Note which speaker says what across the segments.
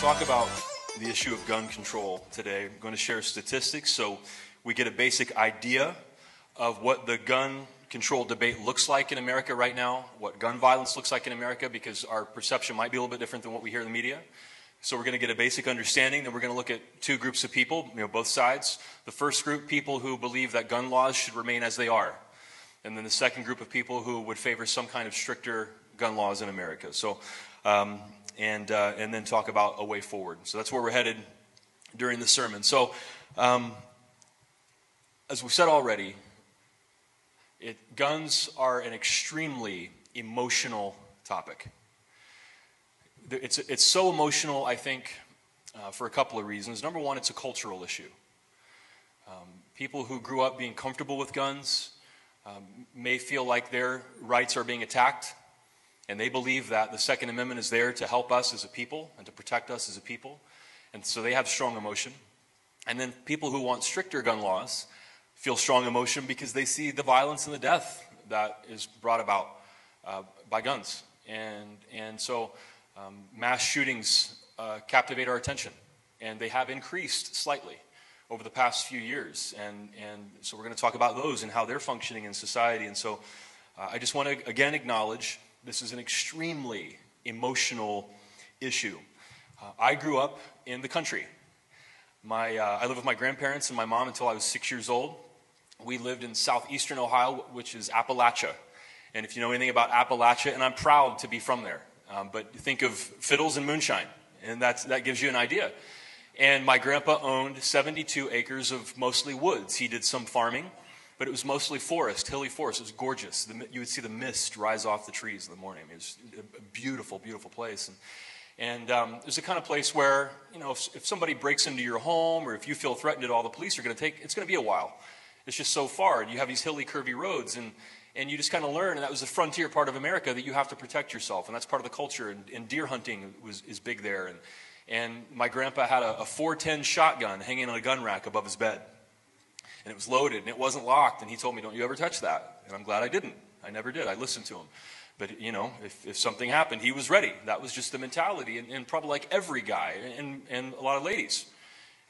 Speaker 1: talk about the issue of gun control today. I'm going to share statistics so we get a basic idea of what the gun control debate looks like in America right now, what gun violence looks like in America, because our perception might be a little bit different than what we hear in the media. So we're going to get a basic understanding. Then we're going to look at two groups of people, you know, both sides. The first group, people who believe that gun laws should remain as they are, and then the second group of people who would favor some kind of stricter gun laws in America. So, um, and uh, and then talk about a way forward. So that's where we're headed during the sermon. So, um, as we've said already, it, guns are an extremely emotional topic. It's, it's so emotional, I think, uh, for a couple of reasons. Number one, it's a cultural issue. Um, people who grew up being comfortable with guns um, may feel like their rights are being attacked, and they believe that the Second Amendment is there to help us as a people and to protect us as a people. And so they have strong emotion. And then people who want stricter gun laws feel strong emotion because they see the violence and the death that is brought about uh, by guns. And, and so um, mass shootings uh, captivate our attention, and they have increased slightly over the past few years. And, and so we're going to talk about those and how they're functioning in society. And so uh, I just want to again acknowledge this is an extremely emotional issue. Uh, I grew up in the country. My, uh, I lived with my grandparents and my mom until I was six years old we lived in southeastern Ohio, which is Appalachia. And if you know anything about Appalachia, and I'm proud to be from there, um, but think of fiddles and moonshine, and that's, that gives you an idea. And my grandpa owned 72 acres of mostly woods. He did some farming, but it was mostly forest, hilly forest. It was gorgeous. The, you would see the mist rise off the trees in the morning. It was a beautiful, beautiful place. And, and um, it was the kind of place where, you know, if, if somebody breaks into your home or if you feel threatened at all, the police are going to take, it's going to be a while. It's just so far. And you have these hilly, curvy roads, and, and you just kind of learn. And that was the frontier part of America that you have to protect yourself, and that's part of the culture. And, and deer hunting was, is big there. And, and my grandpa had a, a 410 shotgun hanging on a gun rack above his bed. And it was loaded, and it wasn't locked. And he told me, Don't you ever touch that. And I'm glad I didn't. I never did. I listened to him. But, you know, if, if something happened, he was ready. That was just the mentality. And, and probably like every guy and, and a lot of ladies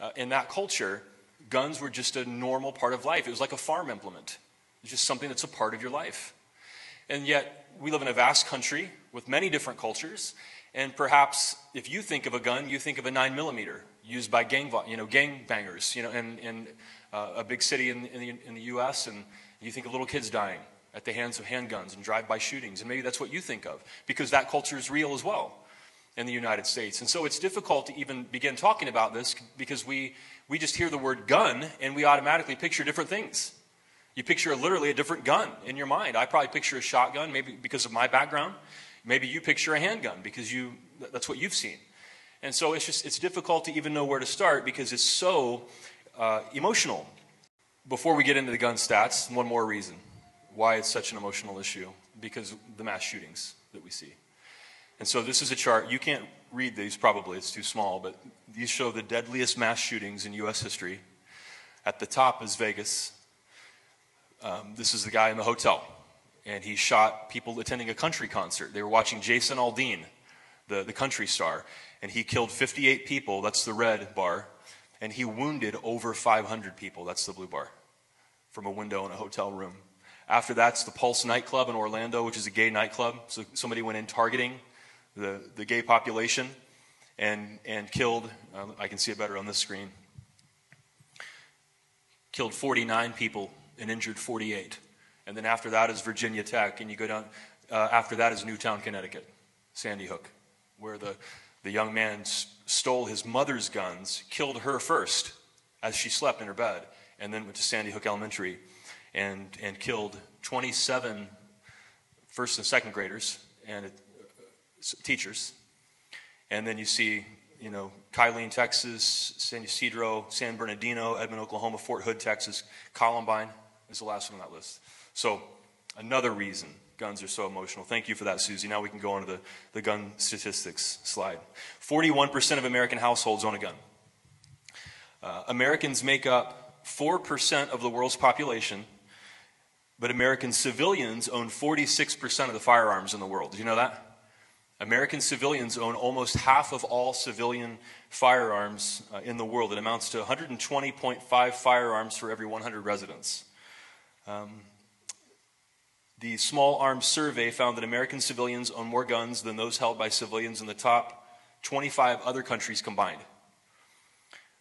Speaker 1: uh, in that culture, guns were just a normal part of life. It was like a farm implement, it's just something that's a part of your life. And yet, we live in a vast country with many different cultures. And perhaps if you think of a gun, you think of a 9 millimeter used by gang, you know, gang bangers you know, in, in uh, a big city in, in, the, in the U.S. And you think of little kids dying at the hands of handguns and drive by shootings. And maybe that's what you think of because that culture is real as well in the United States. And so it's difficult to even begin talking about this because we, we just hear the word gun and we automatically picture different things. You picture literally a different gun in your mind. I probably picture a shotgun, maybe because of my background. Maybe you picture a handgun because you, that's what you've seen. And so it's just, it's difficult to even know where to start because it's so uh, emotional. Before we get into the gun stats, one more reason why it's such an emotional issue because the mass shootings that we see. And so this is a chart. You can't read these probably, it's too small, but these show the deadliest mass shootings in U.S. history. At the top is Vegas. Um, this is the guy in the hotel, and he shot people attending a country concert. They were watching Jason Aldean, the, the country star, and he killed 58 people. That's the red bar. And he wounded over 500 people. That's the blue bar from a window in a hotel room. After that's the Pulse nightclub in Orlando, which is a gay nightclub. So somebody went in targeting the, the gay population and, and killed, uh, I can see it better on this screen, killed 49 people and injured 48. And then after that is Virginia Tech, and you go down, uh, after that is Newtown, Connecticut, Sandy Hook, where the, the young man s- stole his mother's guns, killed her first as she slept in her bed, and then went to Sandy Hook Elementary and, and killed 27 first and second graders and uh, teachers. And then you see, you know, Killeen, Texas, San Ysidro, San Bernardino, Edmond, Oklahoma, Fort Hood, Texas, Columbine is the last one on that list. So, another reason guns are so emotional. Thank you for that, Susie. Now we can go on to the, the gun statistics slide. 41% of American households own a gun. Uh, Americans make up 4% of the world's population, but American civilians own 46% of the firearms in the world. Did you know that? American civilians own almost half of all civilian firearms uh, in the world. It amounts to 120.5 firearms for every 100 residents. Um, the Small Arms Survey found that American civilians own more guns than those held by civilians in the top 25 other countries combined.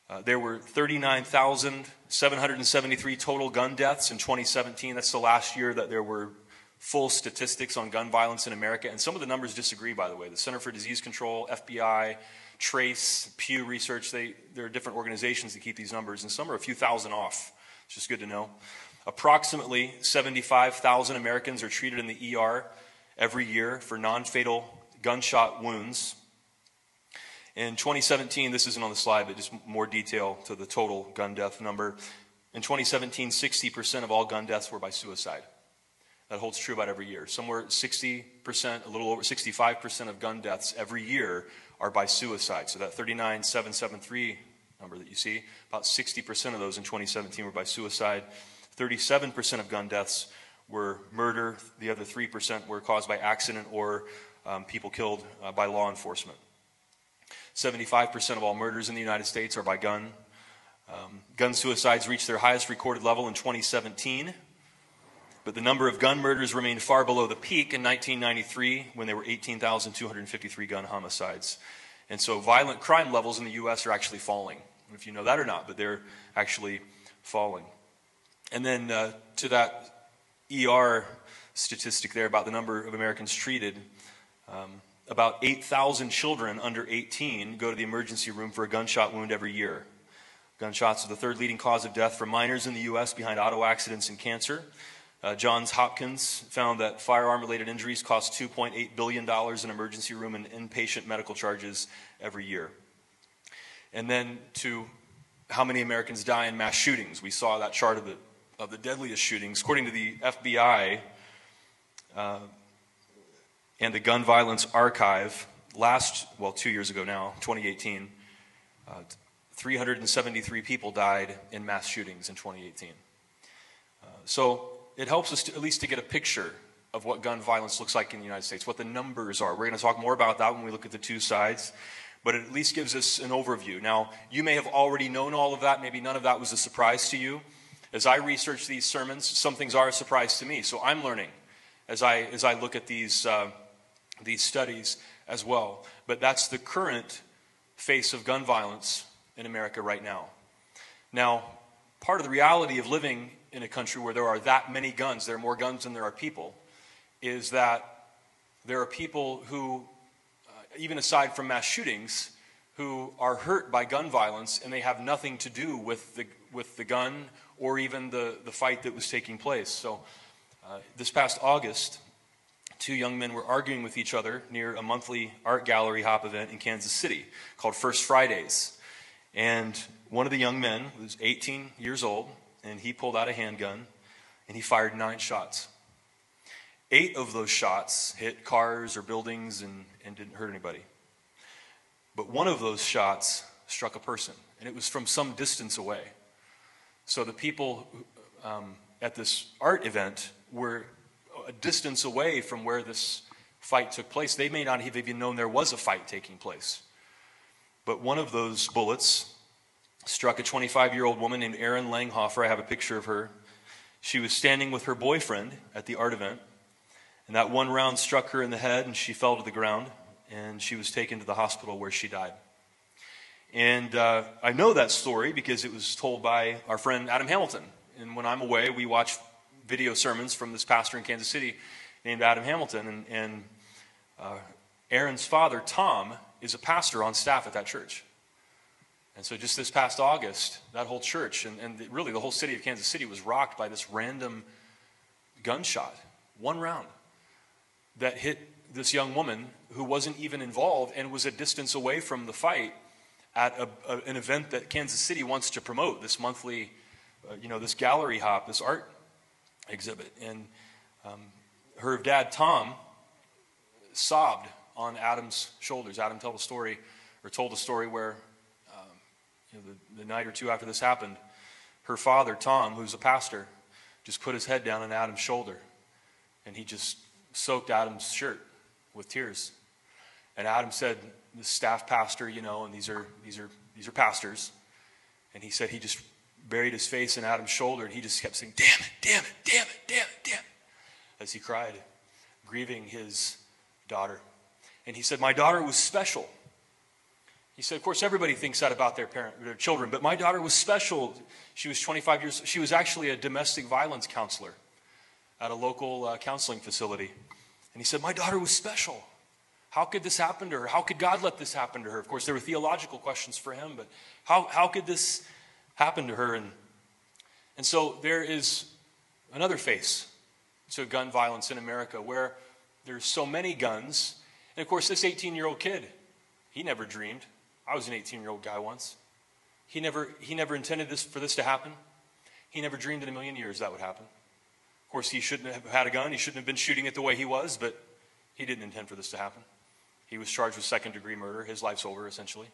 Speaker 1: Uh, there were 39,773 total gun deaths in 2017. That's the last year that there were full statistics on gun violence in America. And some of the numbers disagree, by the way. The Center for Disease Control, FBI, Trace, Pew Research, they, there are different organizations that keep these numbers, and some are a few thousand off. It's just good to know. Approximately 75,000 Americans are treated in the ER every year for non fatal gunshot wounds. In 2017, this isn't on the slide, but just more detail to the total gun death number. In 2017, 60% of all gun deaths were by suicide. That holds true about every year. Somewhere 60%, a little over 65% of gun deaths every year are by suicide. So that 39773 number that you see, about 60% of those in 2017 were by suicide. 37% of gun deaths were murder. The other 3% were caused by accident or um, people killed uh, by law enforcement. 75% of all murders in the United States are by gun. Um, gun suicides reached their highest recorded level in 2017, but the number of gun murders remained far below the peak in 1993 when there were 18,253 gun homicides. And so violent crime levels in the U.S. are actually falling. If you know that or not, but they're actually falling. And then uh, to that ER statistic there about the number of Americans treated. Um, about 8,000 children under 18 go to the emergency room for a gunshot wound every year. Gunshots are the third leading cause of death for minors in the U.S. behind auto accidents and cancer. Uh, Johns Hopkins found that firearm related injuries cost $2.8 billion in emergency room and inpatient medical charges every year. And then to how many Americans die in mass shootings. We saw that chart of the, of the deadliest shootings. According to the FBI, uh, and the Gun Violence Archive last, well, two years ago now, 2018, uh, 373 people died in mass shootings in 2018. Uh, so it helps us to, at least to get a picture of what gun violence looks like in the United States, what the numbers are. We're going to talk more about that when we look at the two sides, but it at least gives us an overview. Now, you may have already known all of that. Maybe none of that was a surprise to you. As I research these sermons, some things are a surprise to me. So I'm learning as I, as I look at these. Uh, these studies as well. But that's the current face of gun violence in America right now. Now, part of the reality of living in a country where there are that many guns, there are more guns than there are people, is that there are people who, uh, even aside from mass shootings, who are hurt by gun violence and they have nothing to do with the, with the gun or even the, the fight that was taking place. So, uh, this past August, two young men were arguing with each other near a monthly art gallery hop event in Kansas City called First Fridays. And one of the young men was 18 years old, and he pulled out a handgun and he fired nine shots. Eight of those shots hit cars or buildings and, and didn't hurt anybody. But one of those shots struck a person, and it was from some distance away. So the people um, at this art event were a distance away from where this fight took place. They may not have even known there was a fight taking place. But one of those bullets struck a 25 year old woman named Erin Langhofer. I have a picture of her. She was standing with her boyfriend at the art event, and that one round struck her in the head, and she fell to the ground, and she was taken to the hospital where she died. And uh, I know that story because it was told by our friend Adam Hamilton. And when I'm away, we watch video sermons from this pastor in Kansas City named Adam Hamilton. And, and uh, Erin's father, Tom, is a pastor on staff at that church. And so just this past August, that whole church and, and really the whole city of Kansas City was rocked by this random gunshot, one round, that hit this young woman who wasn't even involved and was a distance away from the fight at a, a, an event that Kansas City wants to promote, this monthly, uh, you know, this gallery hop, this art exhibit. And um, her dad, Tom, sobbed on Adam's shoulders. Adam told a story, or told a story where, um, you know, the, the night or two after this happened, her father, Tom, who's a pastor, just put his head down on Adam's shoulder, and he just soaked Adam's shirt with tears. And Adam said, the staff pastor, you know, and these are, these are, these are pastors. And he said he just buried his face in Adam's shoulder and he just kept saying, Damn it, damn it, damn it, damn it, damn it, as he cried, grieving his daughter. And he said, My daughter was special. He said, Of course, everybody thinks that about their parent, their children, but my daughter was special. She was 25 years, she was actually a domestic violence counselor at a local uh, counseling facility. And he said, My daughter was special. How could this happen to her? How could God let this happen to her? Of course, there were theological questions for him, but how, how could this happen to her? And, and so there is another face to gun violence in America where there's so many guns. And of course, this 18 year old kid, he never dreamed. I was an 18 year old guy once. He never, he never intended this, for this to happen. He never dreamed in a million years that would happen. Of course, he shouldn't have had a gun. He shouldn't have been shooting it the way he was, but he didn't intend for this to happen. He was charged with second degree murder. His life's over, essentially.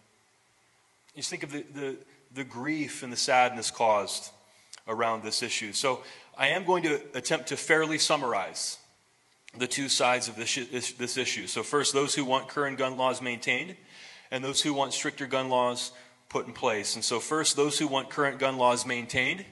Speaker 1: You just think of the, the, the grief and the sadness caused around this issue. So I am going to attempt to fairly summarize the two sides of this, this issue. So, first, those who want current gun laws maintained, and those who want stricter gun laws put in place. And so, first, those who want current gun laws maintained.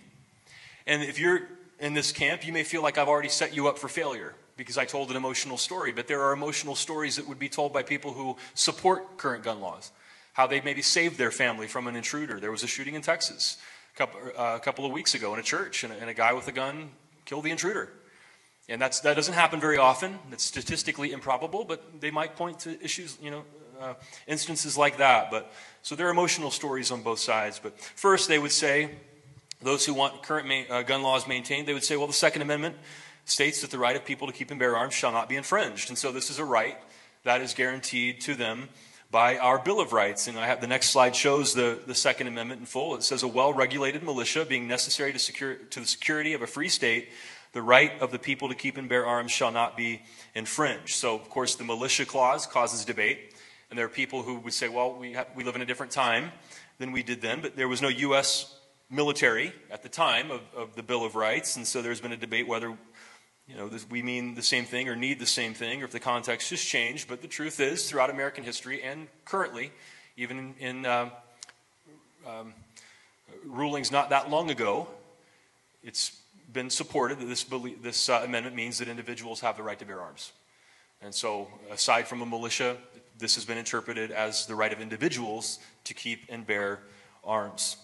Speaker 1: And if you're in this camp, you may feel like I've already set you up for failure because I told an emotional story. But there are emotional stories that would be told by people who support current gun laws, how they maybe saved their family from an intruder. There was a shooting in Texas a couple, uh, a couple of weeks ago in a church, and a, and a guy with a gun killed the intruder. And that's, that doesn't happen very often. It's statistically improbable, but they might point to issues, you know, uh, instances like that. But so there are emotional stories on both sides. But first, they would say, those who want current ma- uh, gun laws maintained, they would say, well, the Second Amendment states that the right of people to keep and bear arms shall not be infringed. And so this is a right that is guaranteed to them by our Bill of Rights. And I have the next slide shows the, the Second Amendment in full. It says a well-regulated militia being necessary to secure to the security of a free state, the right of the people to keep and bear arms shall not be infringed. So of course the militia clause causes debate. And there are people who would say, well, we, have, we live in a different time than we did then, but there was no U.S. military at the time of, of the Bill of Rights. And so there's been a debate whether you know, this, we mean the same thing or need the same thing, or if the context has changed. But the truth is, throughout American history and currently, even in, uh, um, rulings not that long ago, it's been supported that this, this uh, amendment means that individuals have the right to bear arms. And so, aside from a militia, this has been interpreted as the right of individuals to keep and bear arms.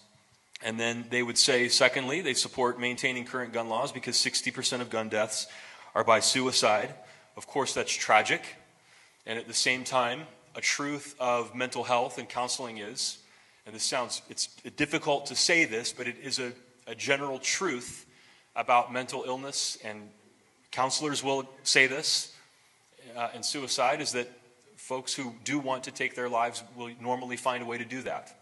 Speaker 1: And then they would say, secondly, they support maintaining current gun laws because 60% of gun deaths are by suicide. Of course, that's tragic. And at the same time, a truth of mental health and counseling is, and this sounds, it's difficult to say this, but it is a, a general truth about mental illness, and counselors will say this, uh, and suicide is that folks who do want to take their lives will normally find a way to do that.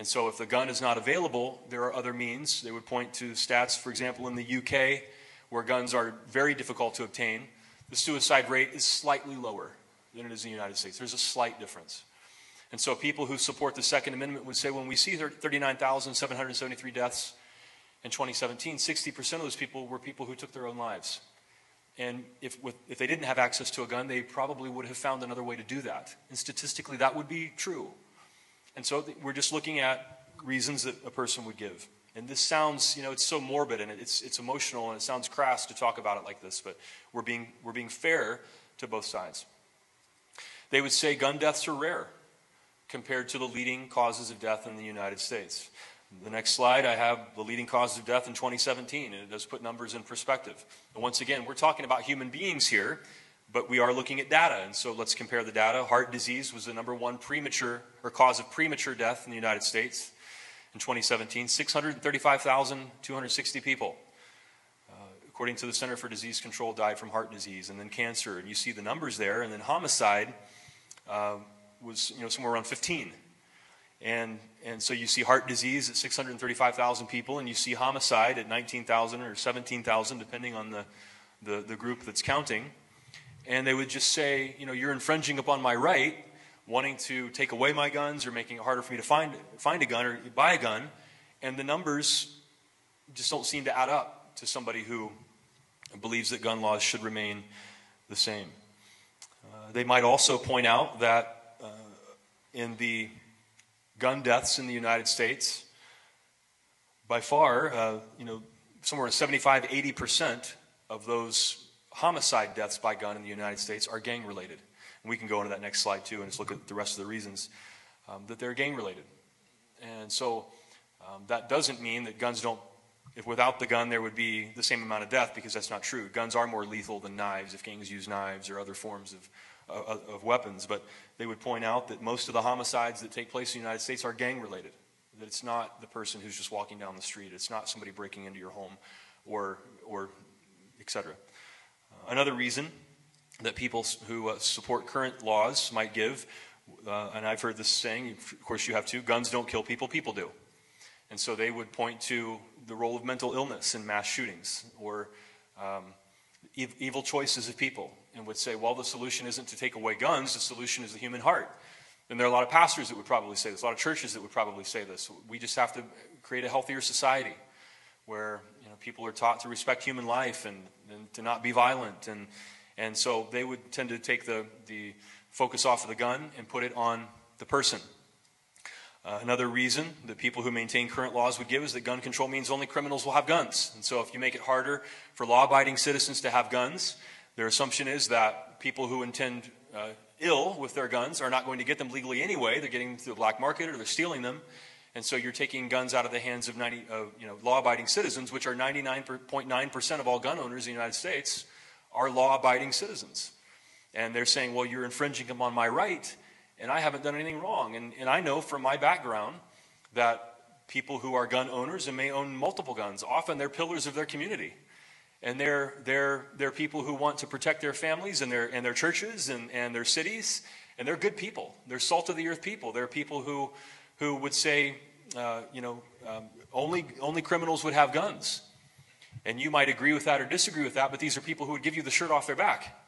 Speaker 1: And so, if the gun is not available, there are other means. They would point to stats, for example, in the UK, where guns are very difficult to obtain. The suicide rate is slightly lower than it is in the United States. There's a slight difference. And so, people who support the Second Amendment would say when we see 39,773 deaths in 2017, 60% of those people were people who took their own lives. And if, with, if they didn't have access to a gun, they probably would have found another way to do that. And statistically, that would be true. And so we're just looking at reasons that a person would give. And this sounds, you know, it's so morbid and it's, it's emotional and it sounds crass to talk about it like this, but we're being, we're being fair to both sides. They would say gun deaths are rare compared to the leading causes of death in the United States. The next slide, I have the leading causes of death in 2017, and it does put numbers in perspective. And once again, we're talking about human beings here, but we are looking at data. And so let's compare the data. Heart disease was the number one premature or cause of premature death in the United States in 2017 635,260 people. Uh, according to the Center for Disease Control, died from heart disease and then cancer. And you see the numbers there. And then homicide uh, was you know, somewhere around 15. And, and so you see heart disease at 635,000 people, and you see homicide at 19,000 or 17,000, depending on the, the, the group that's counting and they would just say, you know, you're infringing upon my right, wanting to take away my guns or making it harder for me to find, find a gun or buy a gun. And the numbers just don't seem to add up to somebody who believes that gun laws should remain the same. Uh, they might also point out that uh, in the gun deaths in the United States, by far, uh, you know, somewhere in 75, 80% of those homicide deaths by gun in the United States are gang related. And we can go into that next slide too and just look at the rest of the reasons um, that they're gang related. And so um, that doesn't mean that guns don't, if without the gun there would be the same amount of death, because that's not true. Guns are more lethal than knives if gangs use knives or other forms of, uh, of weapons. But they would point out that most of the homicides that take place in the United States are gang related. That it's not the person who's just walking down the street, it's not somebody breaking into your home or, or etc. Uh, another reason that people who uh, support current laws might give, uh, and I've heard this saying, of course you have too, guns don't kill people, people do. And so they would point to the role of mental illness in mass shootings or um, ev- evil choices of people and would say, well, the solution isn't to take away guns, the solution is the human heart. And there are a lot of pastors that would probably say this, a lot of churches that would probably say this. We just have to create a healthier society where people are taught to respect human life and, and to not be violent. And, and so they would tend to take the, the focus off of the gun and put it on the person. Uh, another reason that people who maintain current laws would give is that gun control means only criminals will have guns. And so if you make it harder for law abiding citizens to have guns, their assumption is that people who intend uh, ill with their guns are not going to get them legally anyway. They're getting them through the black market or they're stealing them. And so you're taking guns out of the hands of 90, uh, you know, law-abiding citizens, which are 99.9% of all gun owners in the United States, are law-abiding citizens. And they're saying, well, you're infringing upon my right, and I haven't done anything wrong. And, and I know from my background that people who are gun owners and may own multiple guns, often they're pillars of their community. And they're, they're, they're people who want to protect their families and their, and their churches and, and their cities. And they're good people. They're salt of the earth people. They're people who who would say, uh, you know, um, only, only criminals would have guns. And you might agree with that or disagree with that, but these are people who would give you the shirt off their back.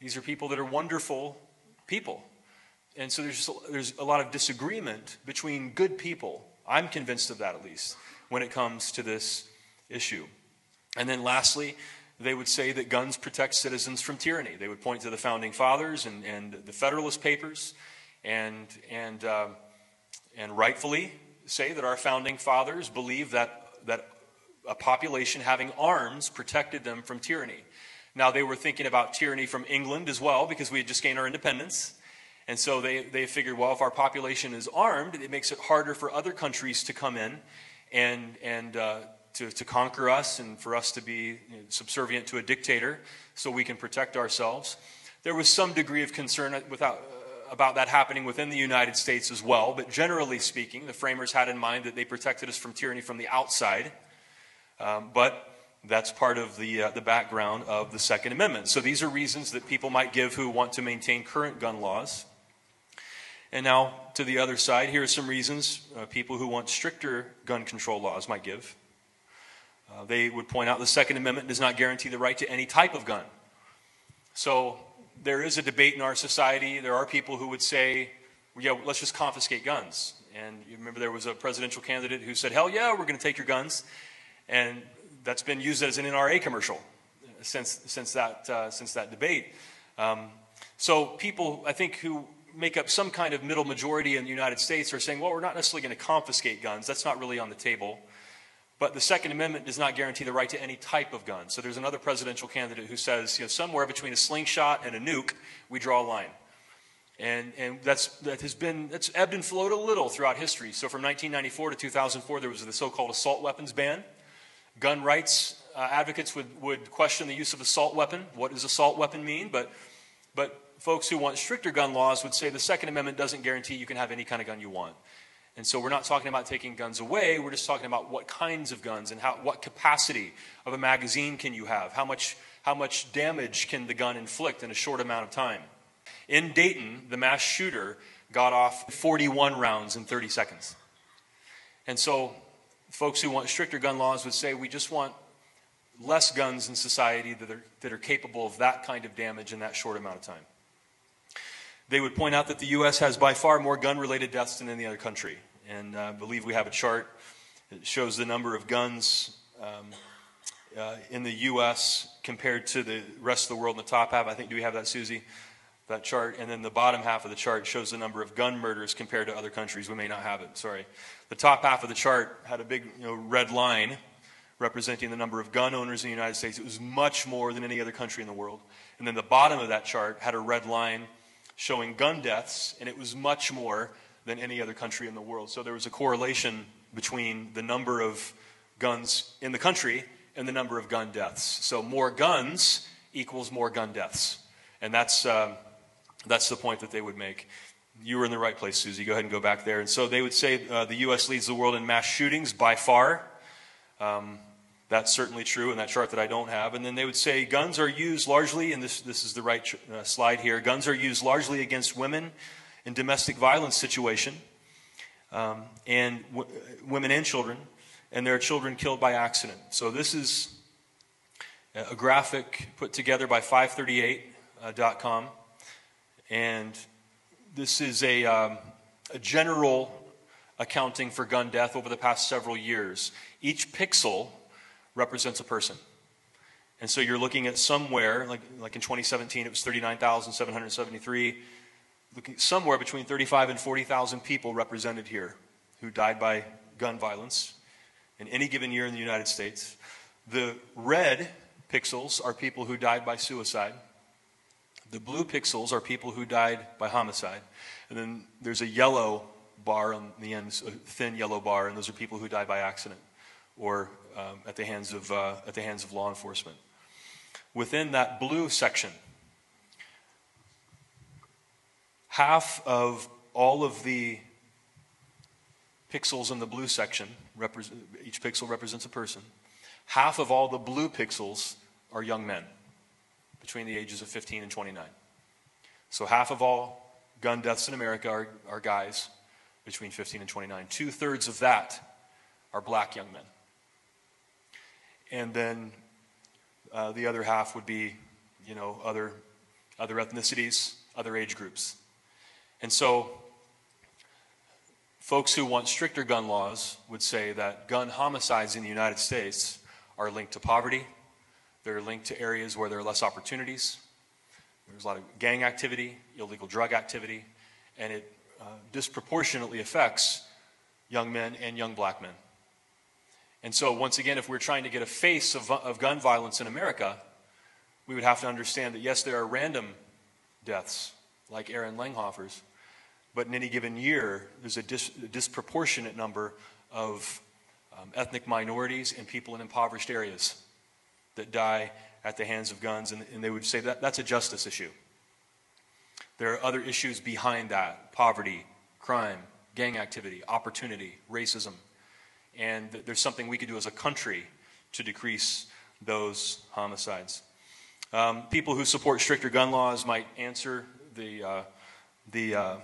Speaker 1: These are people that are wonderful people. And so there's, there's a lot of disagreement between good people. I'm convinced of that at least when it comes to this issue. And then lastly, they would say that guns protect citizens from tyranny. They would point to the founding fathers and, and the Federalist Papers and, and um, and rightfully say that our founding fathers believed that, that a population having arms protected them from tyranny. Now, they were thinking about tyranny from England as well because we had just gained our independence. And so they, they figured, well, if our population is armed, it makes it harder for other countries to come in and, and uh, to, to conquer us and for us to be you know, subservient to a dictator so we can protect ourselves. There was some degree of concern without, about that happening within the United States as well, but generally speaking, the framers had in mind that they protected us from tyranny from the outside. Um, but that's part of the, uh, the background of the Second Amendment. So these are reasons that people might give who want to maintain current gun laws. And now, to the other side, here are some reasons uh, people who want stricter gun control laws might give. Uh, they would point out the Second Amendment does not guarantee the right to any type of gun. So there is a debate in our society. There are people who would say, yeah, let's just confiscate guns. And you remember there was a presidential candidate who said, hell yeah, we're going to take your guns. And that's been used as an NRA commercial since, since, that, uh, since that debate. Um, so people, I think, who make up some kind of middle majority in the United States are saying, well, we're not necessarily going to confiscate guns. That's not really on the table. But the Second Amendment does not guarantee the right to any type of gun. So there's another presidential candidate who says, you know, somewhere between a slingshot and a nuke, we draw a line. And, and that's, that has been, that's ebbed and flowed a little throughout history. So from 1994 to 2004, there was the so-called assault weapons ban. Gun rights uh, advocates would, would question the use of assault weapon. What does assault weapon mean? But, but folks who want stricter gun laws would say the Second Amendment doesn't guarantee you can have any kind of gun you want. And so we're not talking about taking guns away, we're just talking about what kinds of guns and how, what capacity of a magazine can you have? How much, how much damage can the gun inflict in a short amount of time? In Dayton, the mass shooter got off 41 rounds in 30 seconds. And so folks who want stricter gun laws would say we just want less guns in society that are, that are capable of that kind of damage in that short amount of time. They would point out that the U.S. has by far more gun related deaths than any other country. And uh, I believe we have a chart that shows the number of guns um, uh, in the U.S. compared to the rest of the world in the top half. I think, do we have that, Susie? that chart. And then the bottom half of the chart shows the number of gun murders compared to other countries. We may not have it, sorry. The top half of the chart had a big you know, red line representing the number of gun owners in the United States. It was much more than any other country in the world. And then the bottom of that chart had a red line showing gun deaths, and it was much more than any other country in the world. So there was a correlation between the number of guns in the country and the number of gun deaths. So more guns equals more gun deaths. And that's, um, that's the point that they would make. You were in the right place, Susie. Go ahead and go back there. And so they would say uh, the U.S. leads the world in mass shootings by far. Um, that's certainly true in that chart that I don't have. And then they would say guns are used largely, and this, this is the right uh, slide here guns are used largely against women in domestic violence situation, um, and w- women and children, and there are children killed by accident. So this is a graphic put together by 538.com, uh, and this is a, um, a general accounting for gun death over the past several years. Each pixel represents a person. And so you're looking at somewhere, like, like in 2017, it was 39,773, looking somewhere between 35 and 40,000 people represented here who died by gun violence in any given year in the United States. The red pixels are people who died by suicide. The blue pixels are people who died by homicide. And then there's a yellow bar on the end, a thin yellow bar, and those are people who died by accident or um, at, the hands of, uh, at the hands of law enforcement. Within that blue section, half of all of the pixels in the blue section, each pixel represents a person, half of all the blue pixels are young men between the ages of 15 and 29. So half of all gun deaths in America are, are guys between 15 and 29. Two thirds of that are black young men. And then uh, the other half would be, you know, other, other ethnicities, other age groups. And so, folks who want stricter gun laws would say that gun homicides in the United States are linked to poverty, they're linked to areas where there are less opportunities, there's a lot of gang activity, illegal drug activity, and it uh, disproportionately affects young men and young black men. And so, once again, if we're trying to get a face of, of gun violence in America, we would have to understand that yes, there are random deaths, like Erin Langhofer's, but in any given year, there's a, dis, a disproportionate number of um, ethnic minorities and people in impoverished areas that die at the hands of guns, and, and they would say that that's a justice issue. There are other issues behind that poverty, crime, gang activity, opportunity, racism. And there's something we could do as a country to decrease those homicides. Um, people who support stricter gun laws might answer the, uh, the, uh,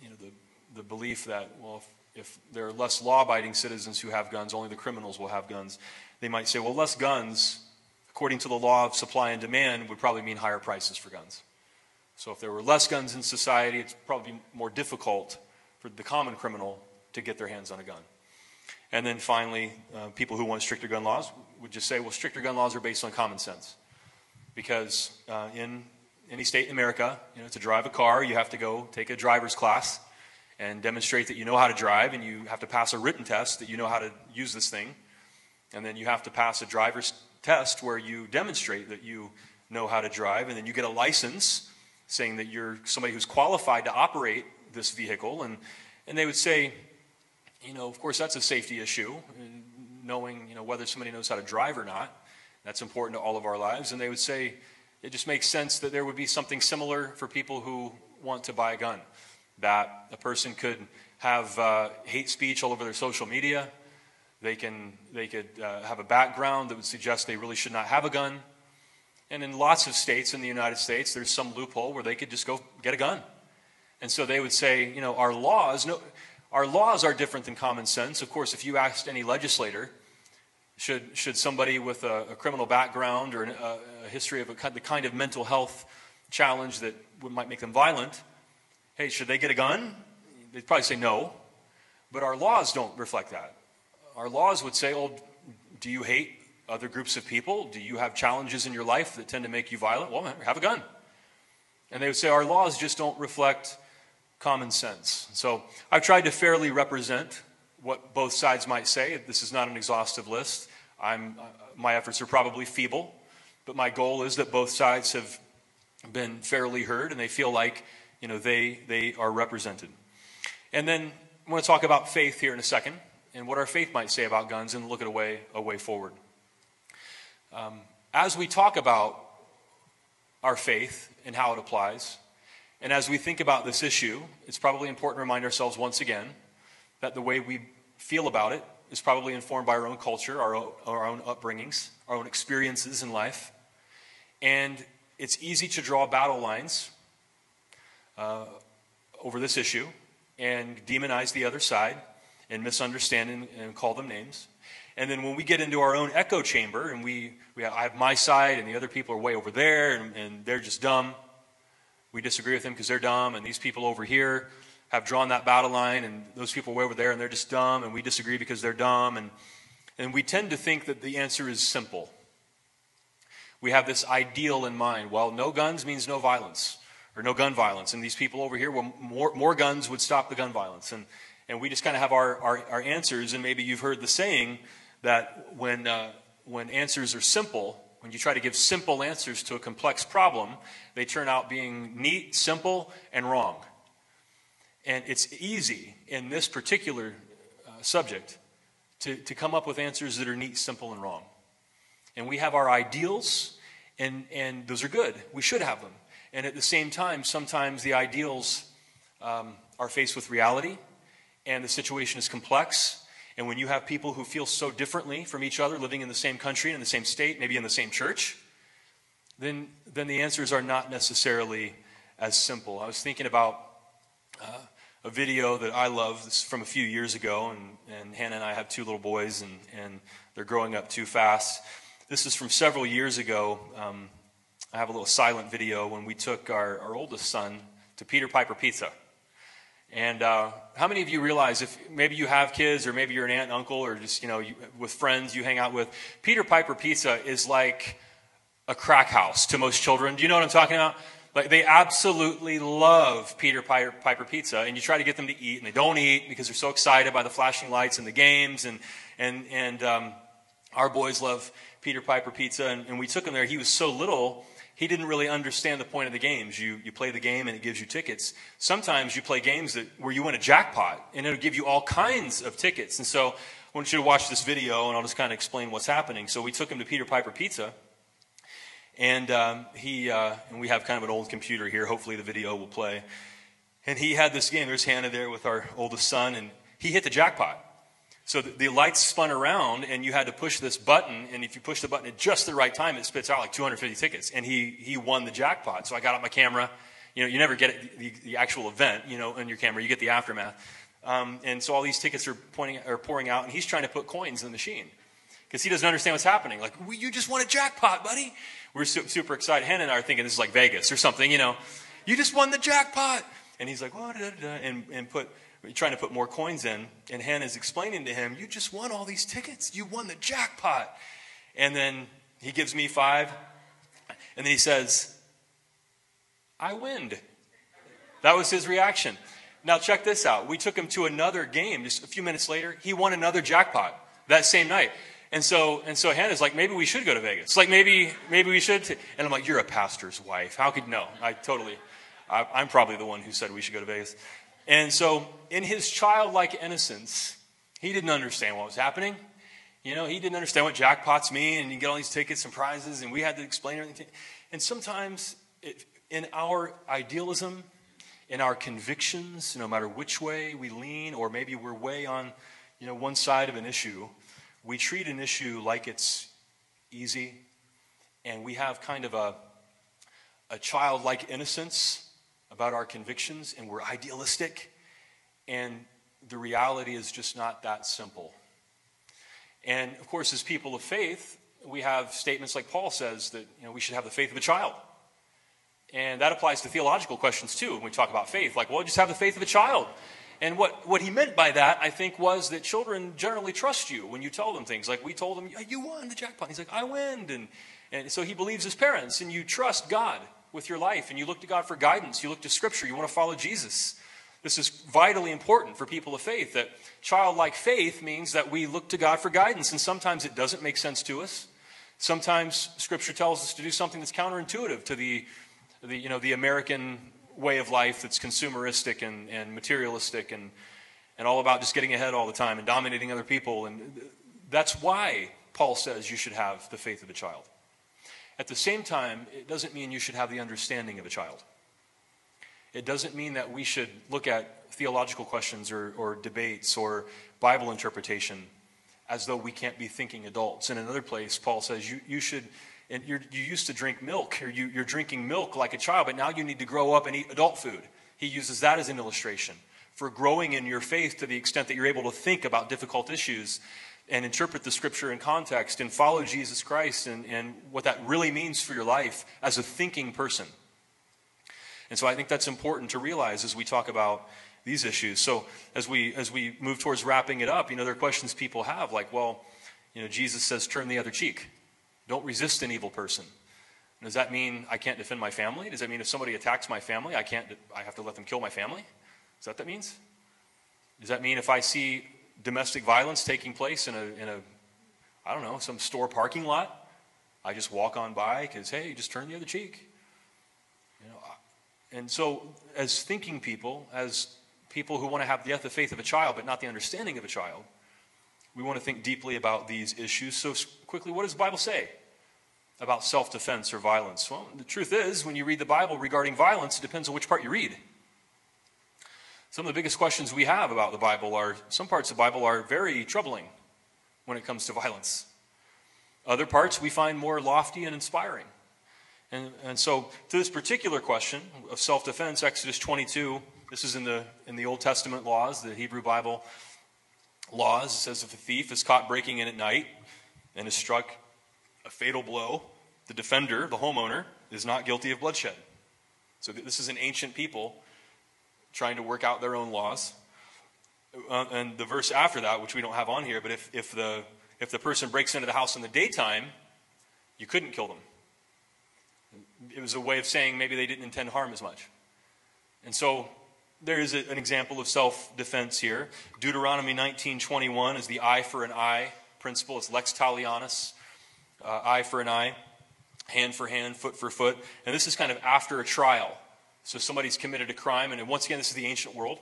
Speaker 1: you know, the, the belief that, well, if, if there are less law abiding citizens who have guns, only the criminals will have guns. They might say, well, less guns, according to the law of supply and demand, would probably mean higher prices for guns. So if there were less guns in society, it's probably more difficult for the common criminal to get their hands on a gun. And then finally, uh, people who want stricter gun laws would just say, well, stricter gun laws are based on common sense. Because uh, in any state in America, you know, to drive a car, you have to go take a driver's class and demonstrate that you know how to drive, and you have to pass a written test that you know how to use this thing. And then you have to pass a driver's test where you demonstrate that you know how to drive, and then you get a license saying that you're somebody who's qualified to operate this vehicle. And, and they would say, you know, of course, that's a safety issue, knowing, you know, whether somebody knows how to drive or not. That's important to all of our lives. And they would say, it just makes sense that there would be something similar for people who want to buy a gun. That a person could have uh, hate speech all over their social media. They, can, they could uh, have a background that would suggest they really should not have a gun. And in lots of states in the United States, there's some loophole where they could just go get a gun. And so they would say, you know, our laws, no, our laws are different than common sense. Of course, if you asked any legislator, should, should somebody with a, a criminal background or an, a, a, history of a, the kind of mental health challenge that might make them violent, hey, should they get a gun? They'd probably say no. But our laws don't reflect that. Our laws would say, oh, do you hate other groups of people? Do you have challenges in your life that tend to make you violent? Well, have a gun. And they would say our laws just don't reflect common sense. So I've tried to fairly represent what both sides might say. This is not an exhaustive list. I'm, uh, my efforts are probably feeble, but my goal is that both sides have been fairly heard and they feel like you know, they, they are represented. And then I want to talk about faith here in a second and what our faith might say about guns and look at a way, a way forward. Um, as we talk about our faith and how it applies, and as we think about this issue, it's probably important to remind ourselves once again that the way we feel about it is probably informed by our own culture, our own, our own upbringings, our own experiences in life. And it's easy to draw battle lines uh, over this issue and demonize the other side and misunderstand and, call them names. And then when we get into our own echo chamber and we, we have, I have my side and the other people are way over there and, and they're just dumb, we disagree with them because they're dumb, and these people over here have drawn that battle line, and those people way over there and they're just dumb, and we disagree because they're dumb. And, and we tend to think that the answer is simple. We have this ideal in mind. Well, no guns means no violence or no gun violence. And these people over here, well, more, more guns would stop the gun violence. And, and we just kind of have our, our, our, answers. And maybe you've heard the saying that when, uh, when answers are simple, when you try to give simple answers to a complex problem, they turn out being neat, simple, and wrong. And it's easy in this particular uh, subject to, to come up with answers that are neat, simple, and wrong. And we have our ideals, and, and those are good. We should have them. And at the same time, sometimes the ideals um, are faced with reality and the situation is complex. And when you have people who feel so differently from each other, living in the same country, and in the same state, maybe in the same church, then, then the answers are not necessarily as simple. I was thinking about uh, a video that I love from a few years ago, and, and Hannah and I have two little boys, and, and they're growing up too fast. This is from several years ago. Um, I have a little silent video when we took our, our oldest son to Peter Piper Pizza. And uh, how many of you realize if maybe you have kids or maybe you're an aunt and uncle or just, you know, you, with friends you hang out with, Peter Piper Pizza is like a crack house to most children. Do you know what I'm talking about? Like they absolutely love Peter Piper, Piper Pizza, and you try to get them to eat, and they don't eat because they're so excited by the flashing lights and the games. And and and um, our boys love Peter Piper Pizza, and, and we took him there. He was so little he didn't really understand the point of the games. You, you play the game and it gives you tickets. Sometimes you play games that, where you win a jackpot and it'll give you all kinds of tickets. And so I want you to watch this video and I'll just kind of explain what's happening. So we took him to Peter Piper Pizza. And um, he uh, and we have kind of an old computer here. Hopefully the video will play. And he had this game. There's Hannah there with our oldest son, and he hit the jackpot. So the, the, lights spun around, and you had to push this button. And if you push the button at just the right time, it spits out like 250 tickets. And he he won the jackpot. So I got out my camera. You know, you never get it, the, the actual event, you know, in your camera. You get the aftermath. Um, and so all these tickets are pointing are pouring out, and he's trying to put coins in the machine because he doesn't understand what's happening. Like, well, you just won a jackpot, buddy. We're su- super excited. Hannah and I are thinking this is like Vegas or something. You know, you just won the jackpot. And he's like, oh, and and put trying to put more coins in. And Hannah's explaining to him, You just won all these tickets. You won the jackpot. And then he gives me five. And then he says, I win. That was his reaction. Now, check this out. We took him to another game just a few minutes later. He won another jackpot that same night. And so, and so Hannah's like, maybe we should go to Vegas. Like, maybe, maybe we should. T-. And I'm like, you're a pastor's wife. How could, no, I totally, I, I'm probably the one who said we should go to Vegas. And so, in his childlike innocence, he didn't understand what was happening. You know, he didn't understand what jackpots mean, and you get all these tickets and prizes, and we had to explain everything. And sometimes, it, in our idealism, in our convictions, no matter which way we lean, or maybe we're way on, you know, one side of an issue, we treat an issue like it's easy, and we have kind of a, a childlike innocence about our convictions and we're idealistic, and the reality is just not that simple. And of course, as people of faith, we have statements like Paul says that you know, we should have the faith of a child. And that applies to theological questions too when we talk about faith. Like, well, just have the faith of a child. And what, what he meant by that, I think, was that children generally trust you when you tell them things. Like we told him, you won the jackpot. He's like, I win. And, and so he believes his parents, and you trust God with your life and you look to God for guidance, you look to Scripture, you want to follow Jesus. This is vitally important for people of faith that childlike faith means that we look to God for guidance, and sometimes it doesn't make sense to us. Sometimes Scripture tells us to do something that's counterintuitive to the, the, you know, the American way of life that's consumeristic and, and materialistic and, and all about just getting ahead all the time and dominating other people. And that's why Paul says you should have the faith of a child. At the same time, it doesn't mean you should have the understanding of a child. It doesn't mean that we should look at theological questions or, or debates or Bible interpretation as though we can't be thinking adults. In another place, Paul says you, you should, and you used to drink milk, or you, you're drinking milk like a child, but now you need to grow up and eat adult food. He uses that as an illustration for growing in your faith to the extent that you're able to think about difficult issues and interpret the scripture in context and follow Jesus Christ and, and what that really means for your life as a thinking person. And so I think that's important to realize as we talk about these issues. So as we as we move towards wrapping it up, you know, there are questions people have like, well, you know, Jesus says turn the other cheek. Don't resist an evil person. Does that mean I can't defend my family? Does that mean if somebody attacks my family, I can't I have to let them kill my family? Is that what that means? Does that mean if I see domestic violence taking place in a in a I don't know, some store parking lot, I just walk on by because hey, just turn the other cheek. And so as thinking people, as people who want to have the faith of a child but not the understanding of a child, we want to think deeply about these issues. So, quickly, what does the Bible say about self defense or violence? Well, the truth is, when you read the Bible regarding violence, it depends on which part you read. Some of the biggest questions we have about the Bible are some parts of the Bible are very troubling when it comes to violence. Other parts we find more lofty and inspiring. And, and so, to this particular question of self defense, Exodus 22 this is in the, in the Old Testament laws, the Hebrew Bible laws. It says if a thief is caught breaking in at night and is struck a fatal blow, the defender, the homeowner, is not guilty of bloodshed. So this is an ancient people trying to work out their own laws. Uh, and the verse after that, which we don't have on here, but if, if, the, if the person breaks into the house in the daytime, you couldn't kill them. It was a way of saying maybe they didn't intend harm as much. And so there is a, an example of self-defense here. Deuteronomy 19:21 is the eye for an eye principle. It's lex talionis, uh, eye for an eye, hand for hand, foot for foot. And this is kind of after a trial. So somebody's committed a crime, and once again, this is the ancient world.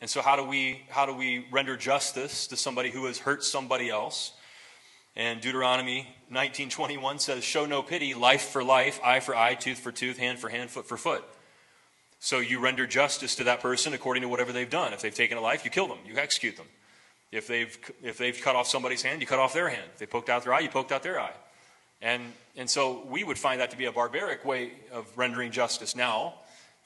Speaker 1: And so, how do we how do we render justice to somebody who has hurt somebody else? And Deuteronomy 19:21 says, "Show no pity, life for life, eye for eye, tooth for tooth, hand for hand, foot for foot." So you render justice to that person according to whatever they've done. If they've taken a life, you kill them, you execute them. If they've, if they've cut off somebody's hand, you cut off their hand. If they poked out their eye, you poked out their eye. And, and so we would find that to be a barbaric way of rendering justice now,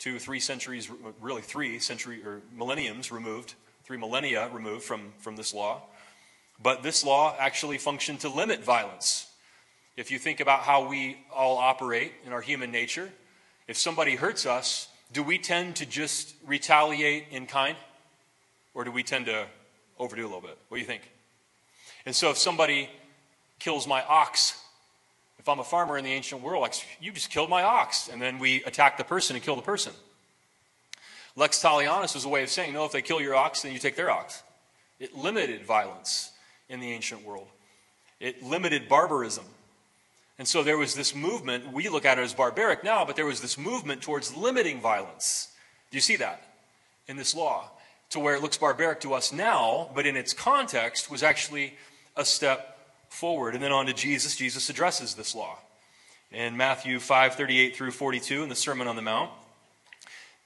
Speaker 1: to three centuries, really three century or millenniums removed, three millennia removed from, from this law. But this law actually functioned to limit violence. If you think about how we all operate in our human nature, if somebody hurts us, do we tend to just retaliate in kind? Or do we tend to overdo a little bit? What do you think? And so if somebody kills my ox, if I'm a farmer in the ancient world, like, you just killed my ox, and then we attack the person and kill the person. Lex talionis was a way of saying, no, if they kill your ox, then you take their ox. It limited violence in the ancient world. It limited barbarism. And so there was this movement, we look at it as barbaric now, but there was this movement towards limiting violence. Do you see that in this law? To where it looks barbaric to us now, but in its context was actually a step forward. And then on to Jesus. Jesus addresses this law. In Matthew 5 38 through 42, in the Sermon on the Mount,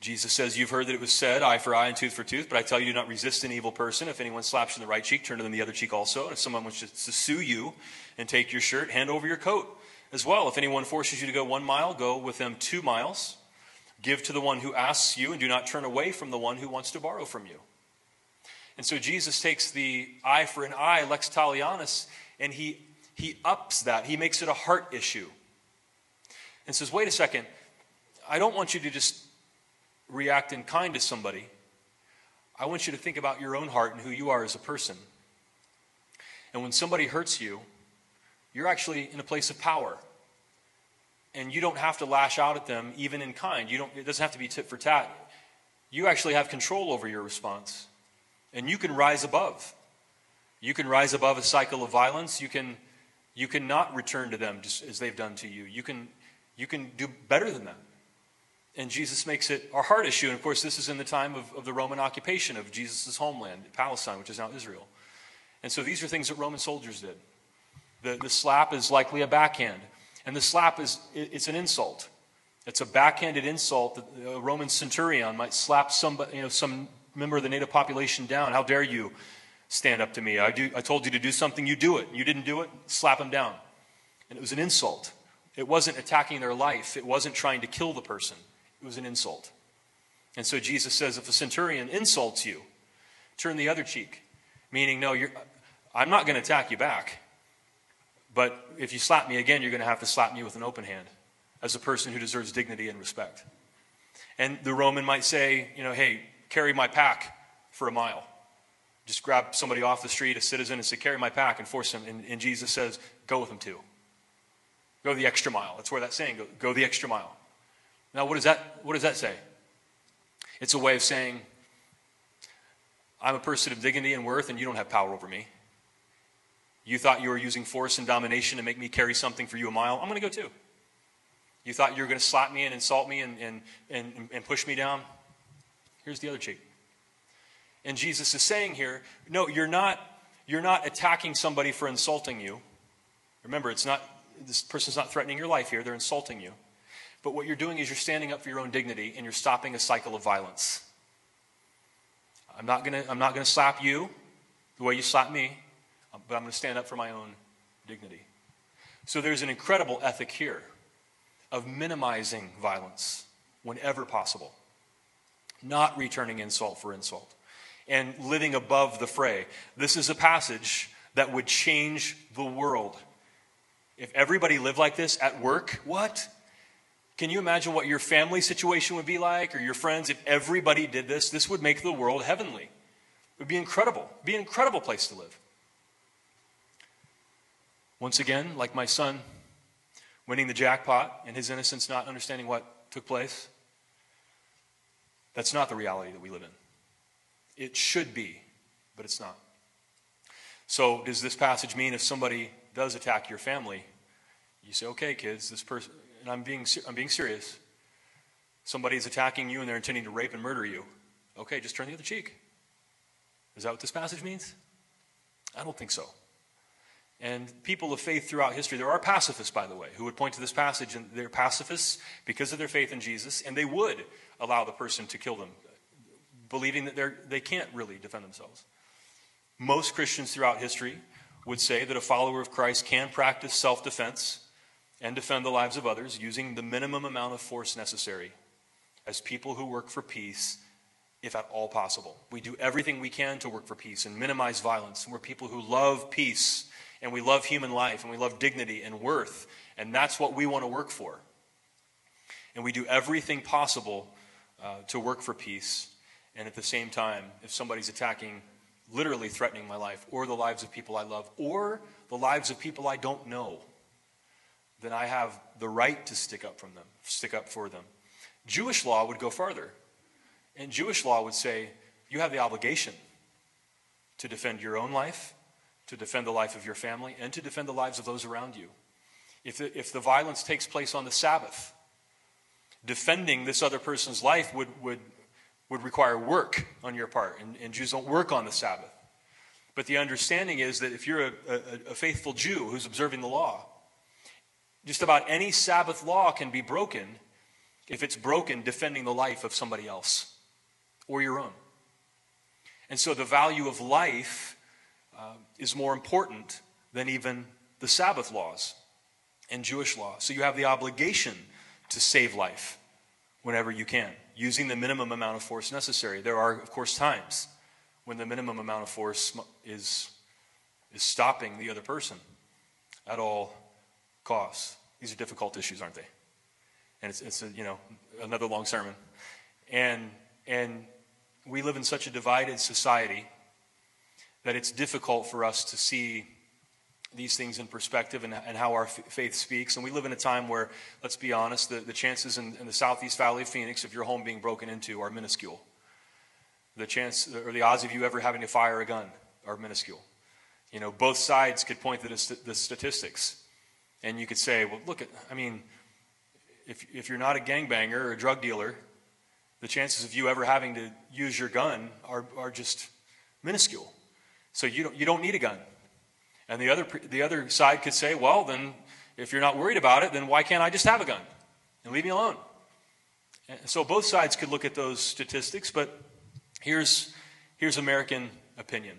Speaker 1: Jesus says, You've heard that it was said, eye for eye and tooth for tooth, but I tell you, do not resist an evil person. If anyone slaps you in the right cheek, turn to them the other cheek also. And if someone wants to sue you and take your shirt, hand over your coat as well. If anyone forces you to go one mile, go with them two miles. Give to the one who asks you, and do not turn away from the one who wants to borrow from you. And so Jesus takes the eye for an eye, lex talionis, and he, he ups that. He makes it a heart issue. And says, wait a second, I don't want you to just react in kind to somebody. I want you to think about your own heart and who you are as a person. And when somebody hurts you, you're actually in a place of power. and you don't have to lash out at them even in kind. You don't, it doesn't have to be tit for tat. You actually have control over your response. And you can rise above. You can rise above a cycle of violence. You can, you can not return to them just as they've done to you. You can, you can do better than that. And Jesus makes it our heart issue. And of course, this is in the time of, of the Roman occupation of Jesus' homeland, Palestine, which is now Israel. And so these are things that Roman soldiers did. The, the slap is likely a backhand. And the slap is it's an insult. It's a backhanded insult that a Roman centurion might slap somebody, you know, some member of the native population down. How dare you stand up to me? I, do, I told you to do something, you do it. You didn't do it, slap him down. And it was an insult. It wasn't attacking their life, it wasn't trying to kill the person, it was an insult. And so Jesus says if a centurion insults you, turn the other cheek. Meaning, no, I'm not going to attack you back. But if you slap me again, you're going to have to slap me with an open hand as a person who deserves dignity and respect. And the Roman might say, you know, hey, carry my pack for a mile. Just grab somebody off the street, a citizen, and say, carry my pack and force him. And, and Jesus says, go with him too. Go the extra mile. That's where that saying, go, go the extra mile. Now, what does, that, what does that say? It's a way of saying, I'm a person of dignity and worth, and you don't have power over me. You thought you were using force and domination to make me carry something for you a mile. I'm going to go too. You thought you were going to slap me and insult me and, and, and, and push me down. Here's the other cheek. And Jesus is saying here, no, you're not, you're not attacking somebody for insulting you. Remember, it's not, this person's not threatening your life here, they're insulting you. But what you're doing is you're standing up for your own dignity and you're stopping a cycle of violence. I'm not going to slap you the way you slap me um, but I'm going to stand up for my own dignity. So there's an incredible ethic here of minimizing violence whenever possible, not returning insult for insult, and living above the fray. This is a passage that would change the world. If everybody lived like this at work, what? Can you imagine what your family situation would be like or your friends if everybody did this? This would make the world heavenly. It would be incredible. It would be an incredible place to live. Once again, like my son winning the jackpot and his innocence not understanding what took place, that's not the reality that we live in. It should be, but it's not. So, does this passage mean if somebody does attack your family, you say, okay, kids, this person, and I'm being, I'm being serious, somebody's attacking you and they're intending to rape and murder you. Okay, just turn the other cheek. Is that what this passage means? I don't think so. And people of faith throughout history, there are pacifists, by the way, who would point to this passage, and they're pacifists because of their faith in Jesus, and they would allow the person to kill them, believing that they're, they can't really defend themselves. Most Christians throughout history would say that a follower of Christ can practice self defense and defend the lives of others using the minimum amount of force necessary as people who work for peace, if at all possible. We do everything we can to work for peace and minimize violence. And we're people who love peace and we love human life and we love dignity and worth, and that's what we want to work for. And we do everything possible uh, to work for peace. And at the same time, if somebody's attacking, literally threatening my life, or the lives of people I love, or the lives of people I don't know, then I have the right to stick up from them, stick up for them. Jewish law would go farther. And Jewish law would say you have the obligation to defend your own life to defend the life of your family and to defend the lives of those around you. If the, if the violence takes place on the Sabbath, defending this other person's life would, would, would require work on your part, and, and Jews don't work on the Sabbath. But the understanding is that if you're a, a, a faithful Jew who's observing the law, just about any Sabbath law can be broken if it's broken defending the life of somebody else or your own. And so the value of life uh, is more important than even the Sabbath laws and Jewish law. So you have the obligation to save life whenever you can, using the minimum amount of force necessary. There are, of course, times when the minimum amount of force is, is stopping the other person at all costs. These are difficult issues, aren't they? And it's, it's a, you know, another long sermon. And, and we live in such a divided society that it's difficult for us to see these things in perspective and, and how our f- faith speaks. And we live in a time where, let's be honest, the, the chances in, in the southeast valley of Phoenix of your home being broken into are minuscule. The chance or the odds of you ever having to fire a gun are minuscule. You know, both sides could point to the, the statistics. And you could say, well, look at, I mean, if, if you're not a gangbanger or a drug dealer, the chances of you ever having to use your gun are, are just minuscule. So you don't, you don't need a gun. And the other, the other side could say, well, then if you're not worried about it, then why can't I just have a gun and leave me alone? And so both sides could look at those statistics, but here's, here's American opinion.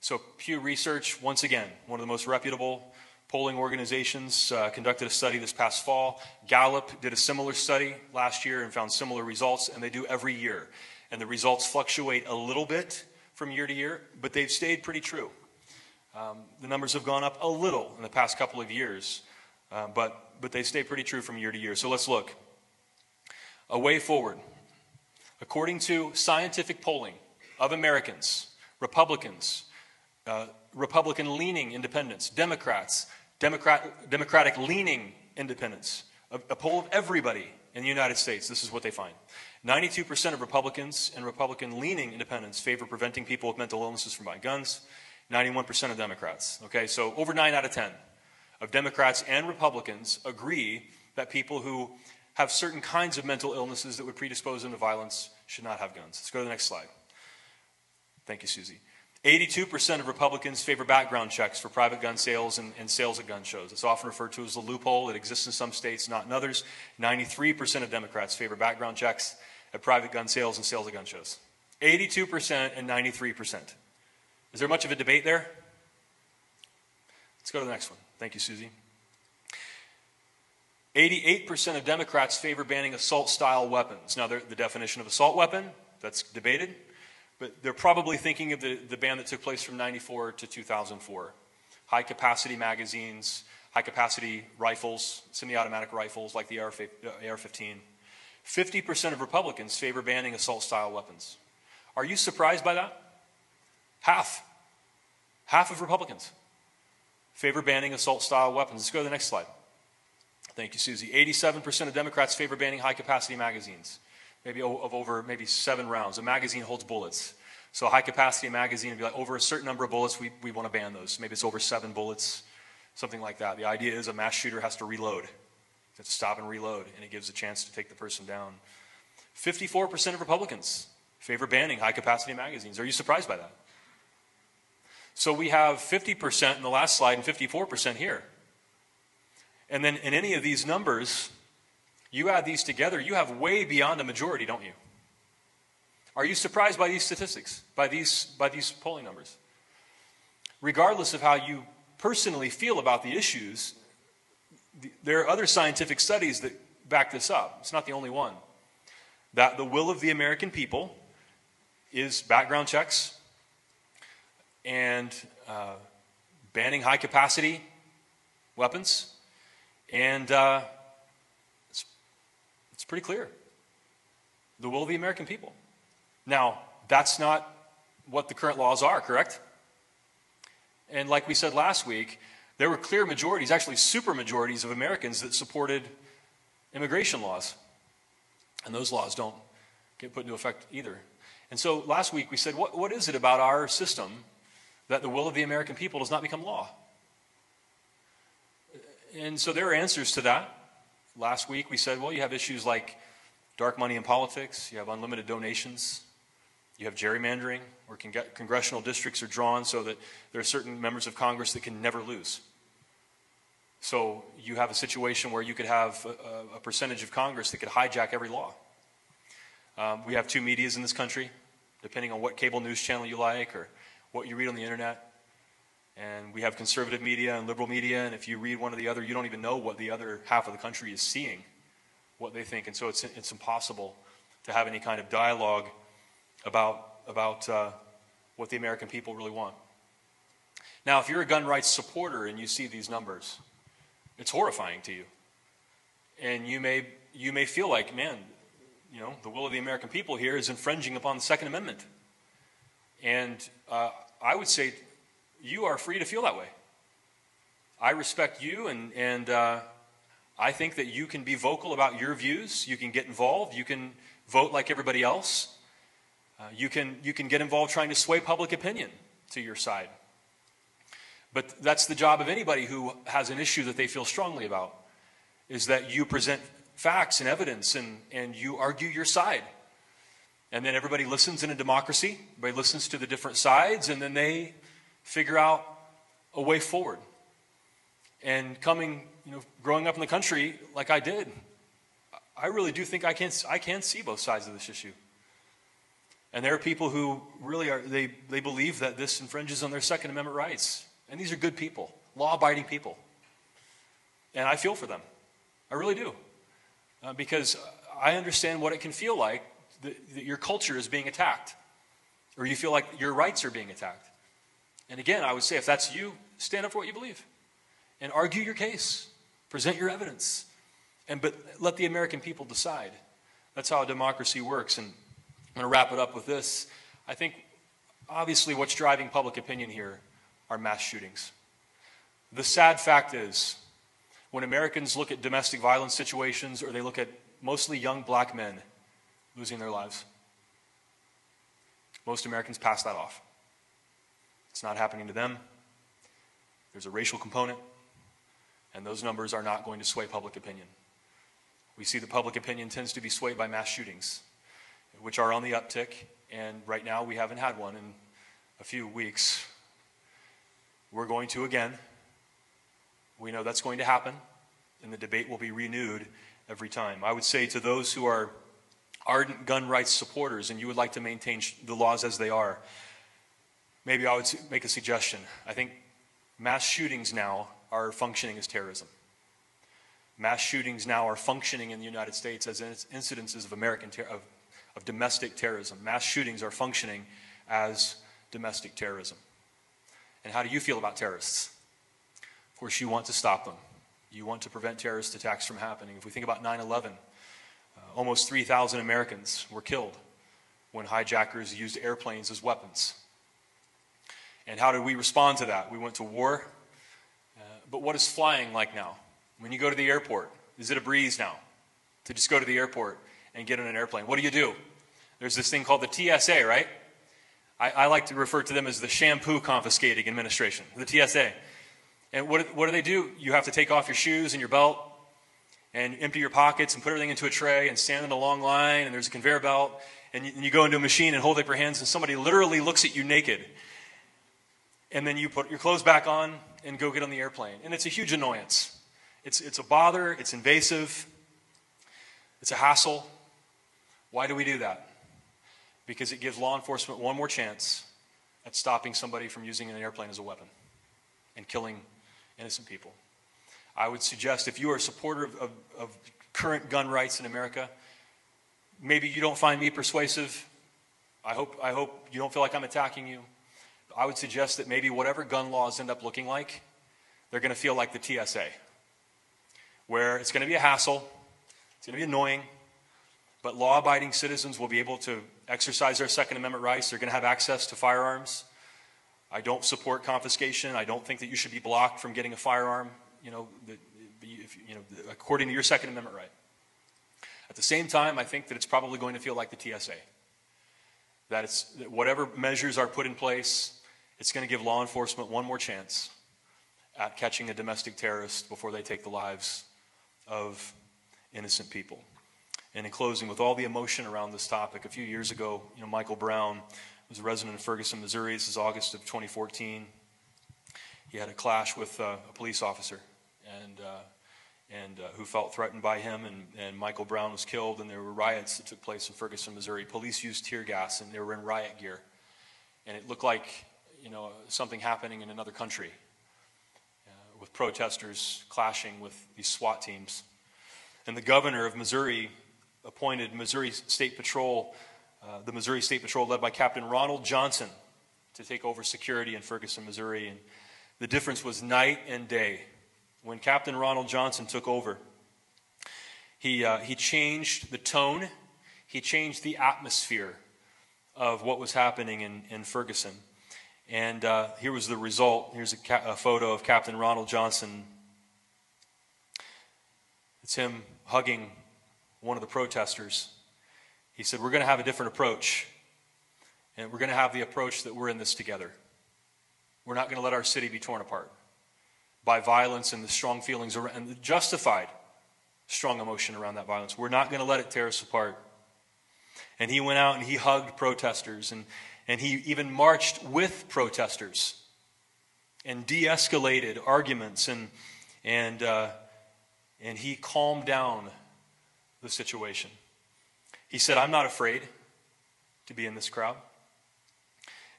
Speaker 1: So Pew Research, once again, one of the most reputable polling organizations, uh, conducted a study this past fall. Gallup did a similar study last year and found similar results, and they do every year. And the results fluctuate a little bit from year to year, but they've stayed pretty true. Um, the numbers have gone up a little in the past couple of years, uh, but, but they stay pretty true from year to year. So let's look. A way forward. According to scientific polling of Americans, Republicans, uh, Republican leaning independents, Democrats, Democrat, Democratic leaning independents, a, a poll of everybody in the United States, this is what they find. 92% of Republicans and Republican leaning independents favor preventing people with mental illnesses from buying guns. 91% of Democrats. Okay, so over 9 out of 10 of Democrats and Republicans agree that people who have certain kinds of mental illnesses that would predispose them to violence should not have guns. Let's go to the next slide. Thank you, Susie. 82% of Republicans favor background checks for private gun sales and, and, sales at gun shows. It's often referred to as the loophole. It exists in some states, not in others. 93% of Democrats favor background checks at private gun sales and sales at gun shows. 82% and 93%. Is there much of a debate there? Let's go to the next one. Thank you, Susie. 88% of Democrats favor banning assault style weapons. Now, the definition of assault weapon, that's debated, but they're probably thinking of the, the ban that took place from 94 to 2004. High capacity magazines, high capacity rifles, semi automatic rifles like the AR uh, 15. 50% of Republicans favor banning assault style weapons. Are you surprised by that? Half. Half of Republicans favor banning assault style weapons. Let's go to the next slide. Thank you, Susie. 87% of Democrats favor banning high capacity magazines, maybe of over maybe seven rounds. A magazine holds bullets. So a high capacity magazine would be like over a certain number of bullets, we, we want to ban those. Maybe it's over seven bullets, something like that. The idea is a mass shooter has to reload. Has to stop and reload, and it gives a chance to take the person down. 54% of Republicans favor banning high capacity magazines. Are you surprised by that? So we have 50% in the last slide and 54% here. And then in any of these numbers, you add these together, you have way beyond a majority, don't you? Are you surprised by these statistics, by these, by these polling numbers? Regardless of how you personally feel about the issues, there are other scientific studies that back this up. It's not the only one. That the will of the American people is background checks, and uh, banning high capacity weapons. And uh, pretty clear the will of the American people. Now, that's not what the current laws are, correct? And like we said last week, there were clear majorities, actually super majorities of Americans that supported immigration laws. And those laws don't get put into effect either. And so last week we said, what, what is it about our system that the will of the American people does not become law. And so there are answers to that. Last week we said, well, you have issues like dark money in politics, you have unlimited donations, you have gerrymandering, where congressional districts are drawn so that there are certain members of Congress that can never lose. So you have a situation where you could have a, a percentage of Congress that could hijack every law. Um, we have two medias in this country, depending on what cable news channel you like or what you read on the internet. And we have conservative media and liberal media, and if you read one or the other, you don't even know what the other half of the country is seeing, what they think. And so it's, it's impossible to have any kind of dialogue about, about uh, what the American people really want. Now, if you're a gun rights supporter and you see these numbers, it's horrifying to you. And you may, you may feel like, man, you know, the will of the American people here is infringing upon the Second Amendment. And uh, I would say you are free to feel that way. I respect you, and, and uh, I think that you can be vocal about your views. You can get involved. You can vote like everybody else. Uh, you, can, you can get involved trying to sway public opinion to your side. But that's the job of anybody who has an issue that they feel strongly about, is that you present facts and evidence and, and you argue your side. And then everybody listens in a democracy. Everybody listens to the different sides, and then they figure out a way forward. And coming, you know, growing up in the country like I did, I really do think I can, I can see both sides of this issue. And there are people who really are, they, they believe that this infringes on their Second Amendment rights. And these are good people, law abiding people. And I feel for them. I really do. Uh, because I understand what it can feel like that, that your culture is being attacked, or you feel like your rights are being attacked. And again, I would say if that's you, stand up for what you believe and argue your case, present your evidence, and but let the American people decide. That's how democracy works. And I'm going to wrap it up with this. I think obviously what's driving public opinion here are mass shootings. The sad fact is, when Americans look at domestic violence situations or they look at mostly young black men losing their lives, most Americans pass that off. It's not happening to them. There's a racial component, and those numbers are not going to sway public opinion. We see that public opinion tends to be swayed by mass shootings, which are on the uptick, and right now we haven't had one in a few weeks. We're going to again. We know that's going to happen, and the debate will be renewed every time. I would say to those who are ardent gun rights supporters and you would like to maintain the laws as they are, maybe I would make a suggestion. I think mass shootings now are functioning as terrorism. Mass shootings now are functioning in the United States as incidences of American ter- of, of domestic terrorism. Mass shootings are functioning as domestic terrorism. And how do you feel about terrorists? Of course, you want to stop them. You want to prevent terrorist attacks from happening. If we think about 9 11, uh, almost 3,000 Americans were killed when hijackers used airplanes as weapons. And how did we respond to that? We went to war uh, but what is flying like now? When you go to the airport, is it a breeze now to just go to the airport and get on an airplane? What do you do? There's this thing called the TSA, right? I, I like to refer to them as the shampoo confiscating administration, the TSA. And what, what do they do? You have to take off your shoes and your belt and empty your pockets and put everything into a tray and stand in a long line and there's a conveyor belt and you, and you go into a machine and hold up your hands and somebody literally looks at you naked and then you put your clothes back on and go get on the airplane. And it's a huge annoyance. It's, it's a bother, it's invasive, it's a hassle. Why do we do that? Because it gives law enforcement one more chance at stopping somebody from using an airplane as a weapon and killing innocent people. I would suggest if you are a supporter of, of, of current gun rights in America, maybe you don't find me persuasive. I hope, I hope you don't feel like I'm attacking you. I would suggest that maybe whatever gun laws end up looking like, they're going to feel like the TSA, where it's going to be a hassle, it's going to be annoying, but law abiding citizens will be able to exercise their Second Amendment rights. They're going to have access to firearms. I don't support confiscation. I don't think that you should be blocked from getting a firearm, you know, if, you know according to your Second Amendment right. At the same time, I think that it's probably going to feel like the TSA. That it's that whatever measures are put in place, it's going to give law enforcement one more chance at catching a domestic terrorist before they take the lives of innocent people. And in closing, with all the emotion around this topic, a few years ago, you know, Michael Brown was a resident of Ferguson, Missouri. This is August of 2014. He had a clash with uh, a police officer, and uh, and uh, who felt threatened by him. And, and Michael Brown was killed, and there were riots that took place in Ferguson, Missouri. Police used tear gas, and they were in riot gear, and it looked like you know, something happening in another country uh, with protesters clashing with these SWAT teams. And the governor of Missouri appointed Missouri State Patrol, uh, the Missouri State Patrol led by Captain Ronald Johnson, to take over security in Ferguson, Missouri. And the difference was night and day. When Captain Ronald Johnson took over, he, uh, he changed the tone, he changed the atmosphere of what was happening in, in Ferguson. And uh, here was the result. Here's a, ca- a photo of Captain Ronald Johnson. It's him hugging one of the protesters. He said, We're going to have a different approach. And we're going to have the approach that we're in this together. We're not going to let our city be torn apart by violence and the strong feelings around, and the justified strong emotion around that violence. We're not going to let it tear us apart. And he went out and he hugged protesters and, and he even marched with protesters and de escalated arguments and, and, uh, and he calmed down the situation. He said, I'm not afraid to be in this crowd.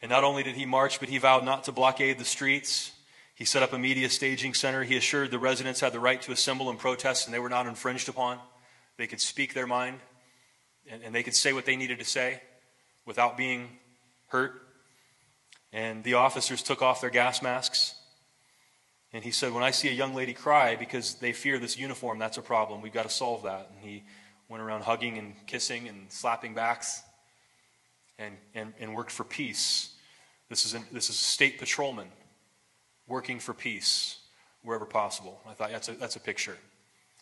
Speaker 1: And not only did he march, but he vowed not to blockade the streets. He set up a media staging center. He assured the residents had the right to assemble and protest, and they were not infringed upon. They could speak their mind, and, and they could say what they needed to say without being hurt. And the officers took off their gas masks. And he said, When I see a young lady cry because they fear this uniform, that's a problem. We've got to solve that. And he went around hugging and kissing and slapping backs and, and, and worked for peace. This is, a, this is a state patrolman working for peace wherever possible. I thought that's a, that's a picture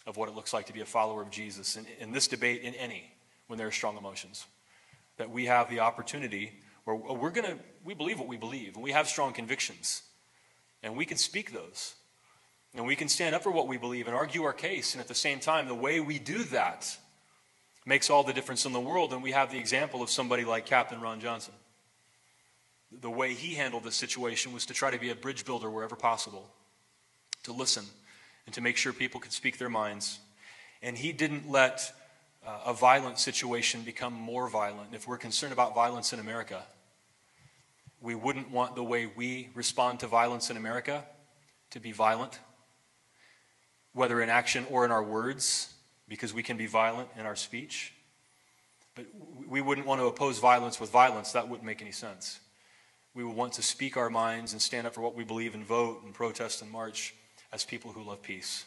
Speaker 1: of what it looks like to be a follower of Jesus in, in this debate, in any, when there are strong emotions. That we have the opportunity where we're going to, we believe what we believe, and we have strong convictions, and we can speak those. And we can stand up for what we believe and argue our case. And at the same time, the way we do that makes all the difference in the world. And we have the example of somebody like Captain Ron Johnson. The way he handled this situation was to try to be a bridge builder wherever possible, to listen, and to make sure people could speak their minds. And he didn't let uh, a violent situation become more violent. If we're concerned about violence in America, we wouldn't want the way we respond to violence in America to be violent, whether in action or in our words because we can be violent in our speech. But we wouldn't want to oppose violence with violence. That wouldn't make any sense. We would want to speak our minds and stand up for what we believe and vote and protest and march as people who love peace.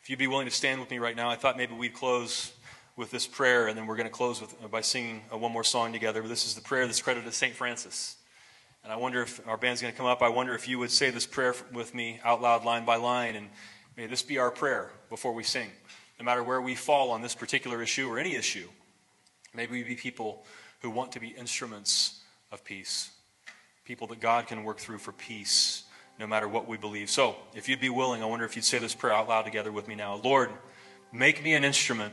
Speaker 1: If you'd be willing to stand with me right now, I thought maybe we'd close with this prayer, and then we're going to close with, by singing uh, one more song together. This is the prayer that's credited to St. Francis. And I wonder if our band's going to come up. I wonder if you would say this prayer with me out loud, line by line, and may this be our prayer before we sing no matter where we fall on this particular issue or any issue. Maybe we be people who want to be instruments of peace, people that God can work through for peace, no matter what we believe. So, if you'd be willing, I wonder if you'd say this prayer out loud together with me now. Lord, make me an instrument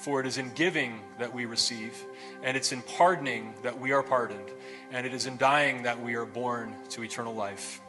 Speaker 1: For it is in giving that we receive, and it's in pardoning that we are pardoned, and it is in dying that we are born to eternal life.